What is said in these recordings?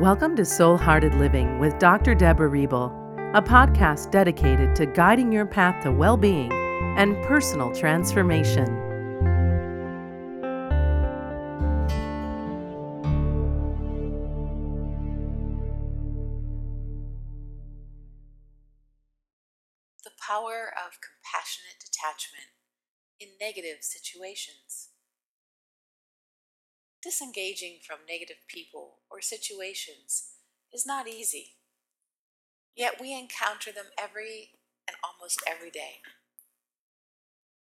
Welcome to Soul Hearted Living with Dr. Deborah Riebel, a podcast dedicated to guiding your path to well being and personal transformation. The power of compassionate detachment in negative situations. Disengaging from negative people or situations is not easy, yet we encounter them every and almost every day.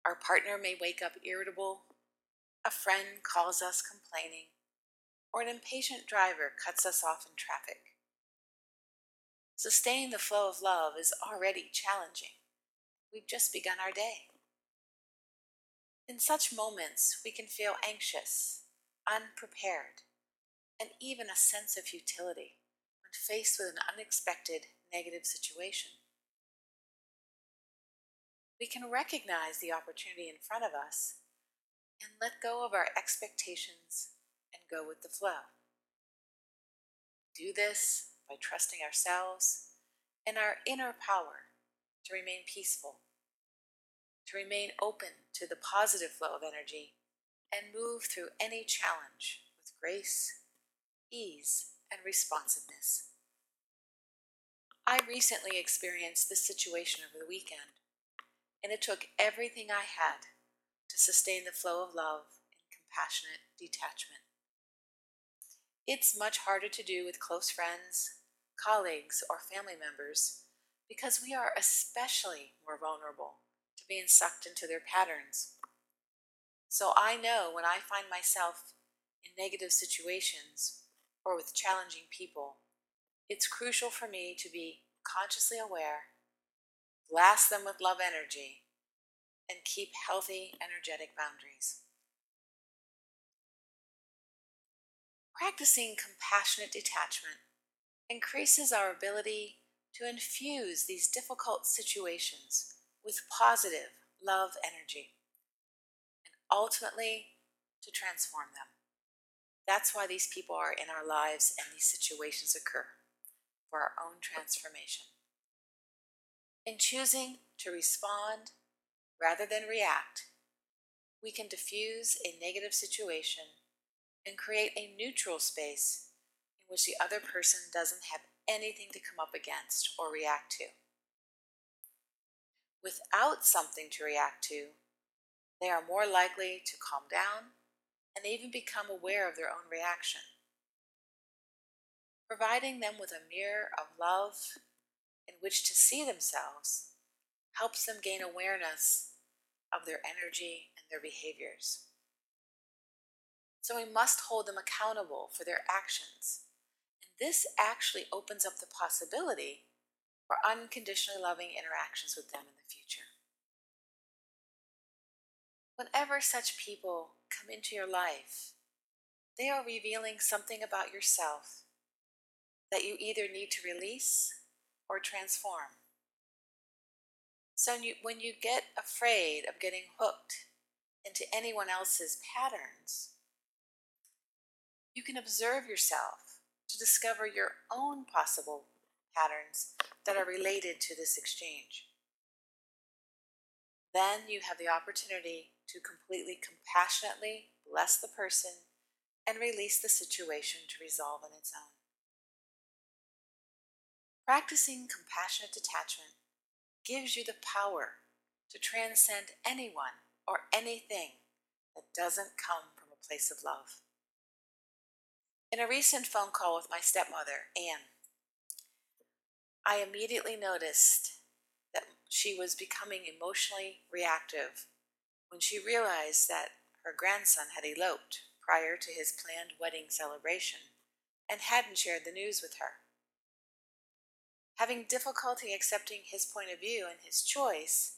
Our partner may wake up irritable, a friend calls us complaining, or an impatient driver cuts us off in traffic. Sustaining the flow of love is already challenging. We've just begun our day. In such moments, we can feel anxious, unprepared, and even a sense of futility when faced with an unexpected negative situation. We can recognize the opportunity in front of us and let go of our expectations and go with the flow. Do this by trusting ourselves and our inner power to remain peaceful, to remain open to the positive flow of energy and move through any challenge with grace, ease, and responsiveness. I recently experienced this situation over the weekend, and it took everything I had to sustain the flow of love and compassionate detachment. It's much harder to do with close friends, colleagues, or family members because we are especially more vulnerable to being sucked into their patterns so I know when I find myself in negative situations or with challenging people, it's crucial for me to be consciously aware, blast them with love energy, and keep healthy, energetic boundaries. Practicing compassionate detachment increases our ability to infuse these difficult situations with positive love energy ultimately to transform them. That's why these people are in our lives and these situations occur for our own transformation. In choosing to respond rather than react, we can diffuse a negative situation and create a neutral space in which the other person doesn't have anything to come up against or react to. Without something to react to, they are more likely to calm down and even become aware of their own reaction. Providing them with a mirror of love in which to see themselves helps them gain awareness of their energy and their behaviors. So we must hold them accountable for their actions. And this actually opens up the possibility for unconditionally loving interactions with them in the future. Whenever such people come into your life, they are revealing something about yourself that you either need to release or transform. So when you, get afraid of getting hooked into anyone else's patterns, you can observe yourself to discover your own possible patterns that are related to this exchange. Then you have the opportunity to completely compassionately bless the person and release the situation to resolve on its own. Practicing compassionate detachment gives you the power to transcend anyone or anything that doesn't come from a place of love. In a recent phone call with my stepmother, Anne, I immediately noticed that she was becoming emotionally reactive when she realized that her grandson had eloped prior to his planned wedding celebration and hadn't shared the news with her. Having difficulty accepting his point of view and his choice,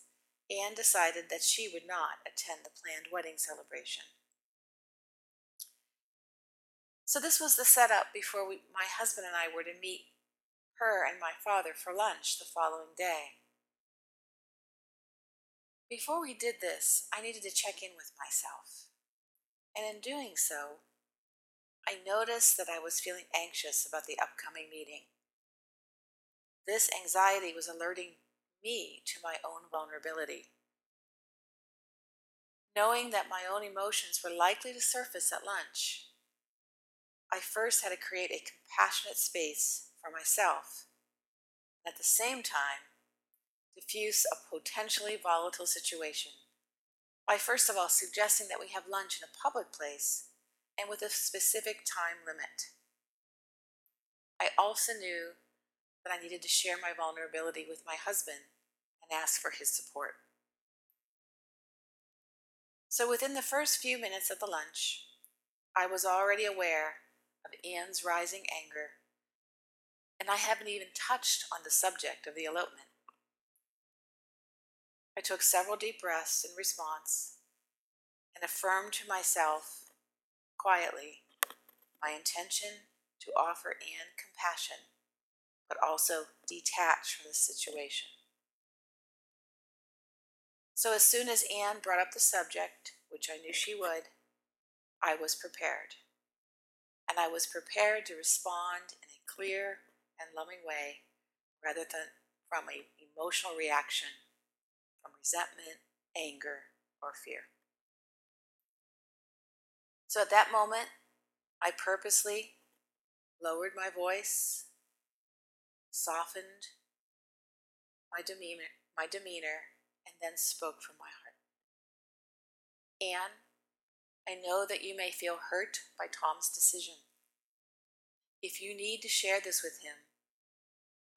Anne decided that she would not attend the planned wedding celebration. So, this was the setup before we, my husband and I were to meet her and my father for lunch the following day. Before we did this, I needed to check in with myself. And in doing so, I noticed that I was feeling anxious about the upcoming meeting. This anxiety was alerting me to my own vulnerability. Knowing that my own emotions were likely to surface at lunch, I first had to create a compassionate space for myself. At the same time, diffuse a potentially volatile situation by first of all suggesting that we have lunch in a public place and with a specific time limit. I also knew that I needed to share my vulnerability with my husband and ask for his support. So within the first few minutes of the lunch, I was already aware of Anne's rising anger, and I haven't even touched on the subject of the elopement. I took several deep breaths in response and affirmed to myself quietly my intention to offer Anne compassion, but also detach from the situation. So, as soon as Anne brought up the subject, which I knew she would, I was prepared. And I was prepared to respond in a clear and loving way rather than from an emotional reaction from resentment, anger, or fear. So at that moment, I purposely lowered my voice, softened my demeanor, my demeanor, and then spoke from my heart. Anne, I know that you may feel hurt by Tom's decision. If you need to share this with him,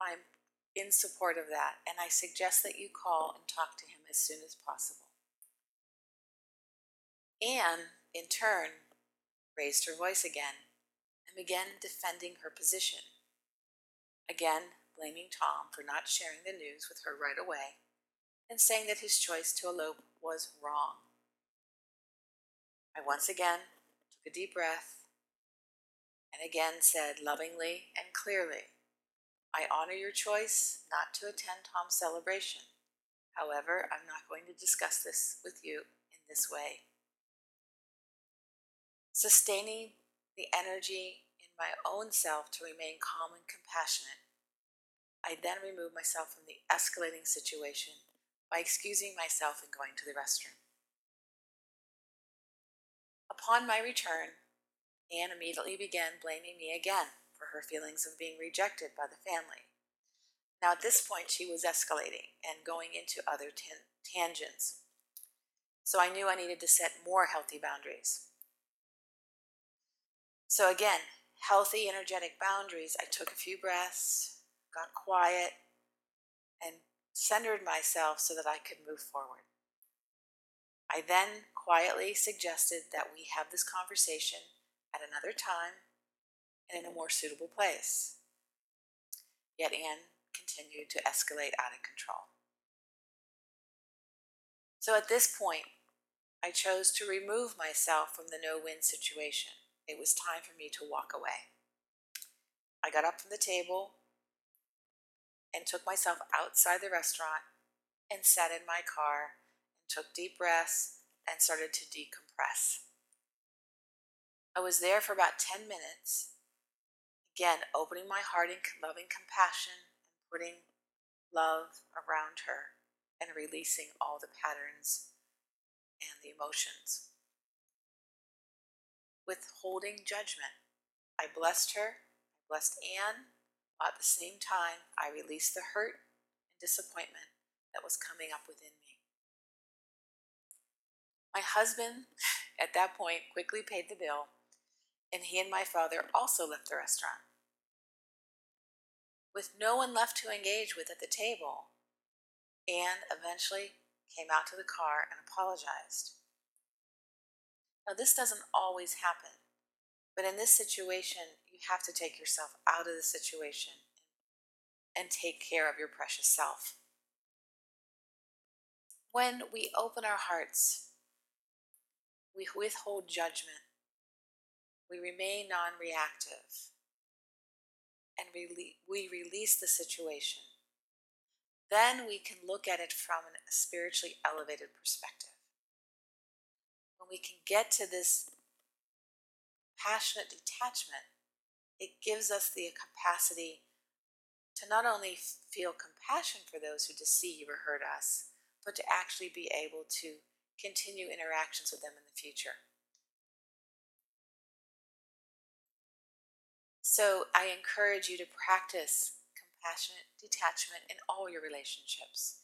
I'm in support of that, and I suggest that you call and talk to him as soon as possible. Anne, in turn, raised her voice again and began defending her position. Again, blaming Tom for not sharing the news with her right away and saying that his choice to elope was wrong. I once again took a deep breath and again said lovingly and clearly, I honor your choice not to attend Tom's celebration. However, I'm not going to discuss this with you in this way. Sustaining the energy in my own self to remain calm and compassionate, I then remove myself from the escalating situation by excusing myself and going to the restroom. Upon my return, Anne immediately began blaming me again her feelings of being rejected by the family. Now, at this point, she was escalating and going into other tan- tangents. So I knew I needed to set more healthy boundaries. So, again, healthy, energetic boundaries. I took a few breaths, got quiet, and centered myself so that I could move forward. I then quietly suggested that we have this conversation at another time and in a more suitable place. Yet Anne continued to escalate out of control. So at this point, I chose to remove myself from the no win situation. It was time for me to walk away. I got up from the table and took myself outside the restaurant and sat in my car and took deep breaths and started to decompress. I was there for about 10 minutes Again, opening my heart in loving compassion and putting love around her and releasing all the patterns and the emotions. Withholding judgment, I blessed her, I blessed Anne, at the same time I released the hurt and disappointment that was coming up within me. My husband, at that point, quickly paid the bill and he and my father also left the restaurant. With no one left to engage with at the table, Anne eventually came out to the car and apologized. Now, this doesn't always happen, but in this situation, you have to take yourself out of the situation and take care of your precious self. When we open our hearts, we withhold judgment we remain non reactive and we release the situation. Then we can look at it from a spiritually elevated perspective. When we can get to this passionate detachment, it gives us the capacity to not only feel compassion for those who deceive or hurt us, but to actually be able to continue interactions with them in the future. So I encourage you to practice compassionate detachment in all your relationships.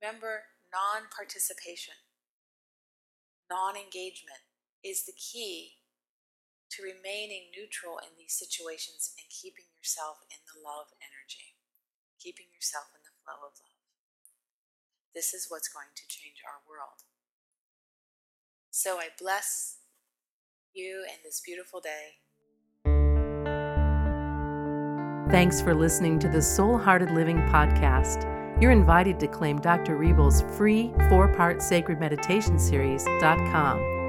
Remember, non participation, non engagement is the key to remaining neutral in these situations and keeping yourself in the love energy, keeping yourself in the flow of love. This is what's going to change our world. So I bless you and this beautiful day. Thanks for listening to the Soul Hearted Living podcast. You're invited to claim Dr. Rebel's free four part sacred meditation series.com